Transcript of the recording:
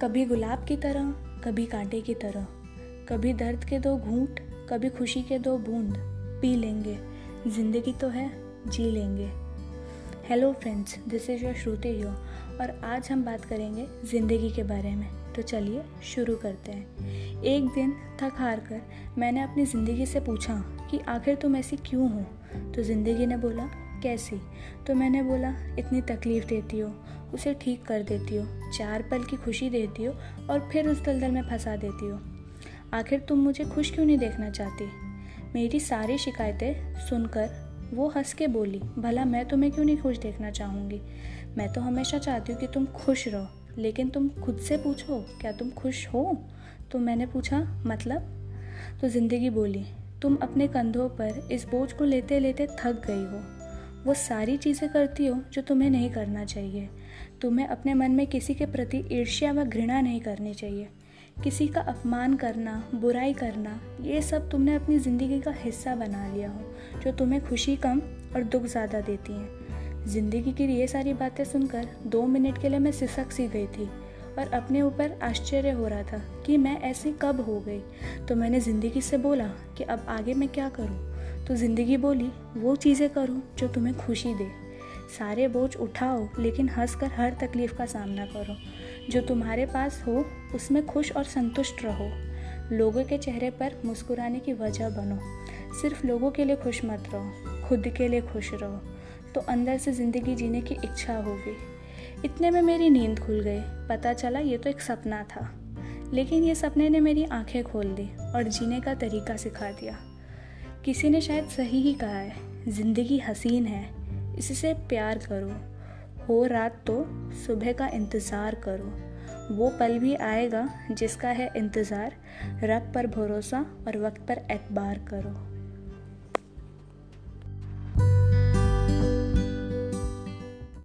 कभी गुलाब की तरह, कभी कांटे की तरह। कभी दर्द के दो घूंट, कभी खुशी के दो बूंद। पी लेंगे। ज़िंदगी तो है, जी लेंगे। Hello friends this is your Shruti यो और आज हम बात करेंगे ज़िंदगी के बारे में। तो चलिए शुरू करते हैं। एक दिन थक हार कर मैंने अपनी ज़िंदगी से पूछा कि आखिर तुम ऐसी क्यों हो? तो ज़िंदगी ने बोला कैसी? तो मैंने बोला, इतनी तकलीफ़ देती हो, उसे ठीक कर देती हो, चार पल की खुशी देती हो और फिर उस दलदल में फंसा देती हो। आखिर तुम मुझे खुश क्यों नहीं देखना चाहती? मेरी सारी शिकायतें सुनकर वो हंस के बोली, भला मैं तुम्हें क्यों नहीं खुश देखना चाहूँगी? मैं तो हमेशा चाहती हूँ कि तुम खुश रहो, लेकिन तुम खुद से पूछो, क्या तुम खुश हो? तो मैंने पूछा मतलब? तो ज़िंदगी बोली, तुम अपने कंधों पर इस बोझ को लेते लेते थक गई हो वो सारी चीज़ें करती हो जो तुम्हें नहीं करना चाहिए। तुम्हें अपने मन में किसी के प्रति ईर्ष्या व घृणा नहीं करनी चाहिए। किसी का अपमान करना, बुराई करना, ये सब तुमने अपनी ज़िंदगी का हिस्सा बना लिया हो, जो तुम्हें खुशी, कम और दुख ज़्यादा देती हैं। ज़िंदगी की ये सारी बातें सुनकर दो मिनट के लिए मैं सिसक सी गई थी और अपने ऊपर आश्चर्य हो रहा था कि मैं ऐसी कब हो गई। तो मैंने ज़िंदगी से बोला कि अब आगे मैं क्या करूँ? तो ज़िंदगी बोली, वो चीज़ें करो जो तुम्हें खुशी दे। सारे बोझ उठाओ, लेकिन हंस कर हर तकलीफ़ का सामना करो। जो तुम्हारे पास हो, उसमें खुश और संतुष्ट रहो। लोगों के चेहरे पर मुस्कुराने की वजह बनो। सिर्फ़ लोगों के लिए खुश मत रहो, खुद के लिए खुश रहो। तो अंदर से ज़िंदगी जीने की इच्छा होगी। इतने में मेरी नींद खुल गई। पता चला ये तो एक सपना था। लेकिन ये सपने ने मेरी आँखें खोल दी और जीने का तरीका सिखा दिया। किसी ने शायद सही ही कहा है। ज़िंदगी हसीन है। इससे प्यार करो। हो रात तो सुबह का इंतज़ार करो। वो पल भी आएगा जिसका है इंतज़ार। रब पर भरोसा और वक्त पर एतबार करो।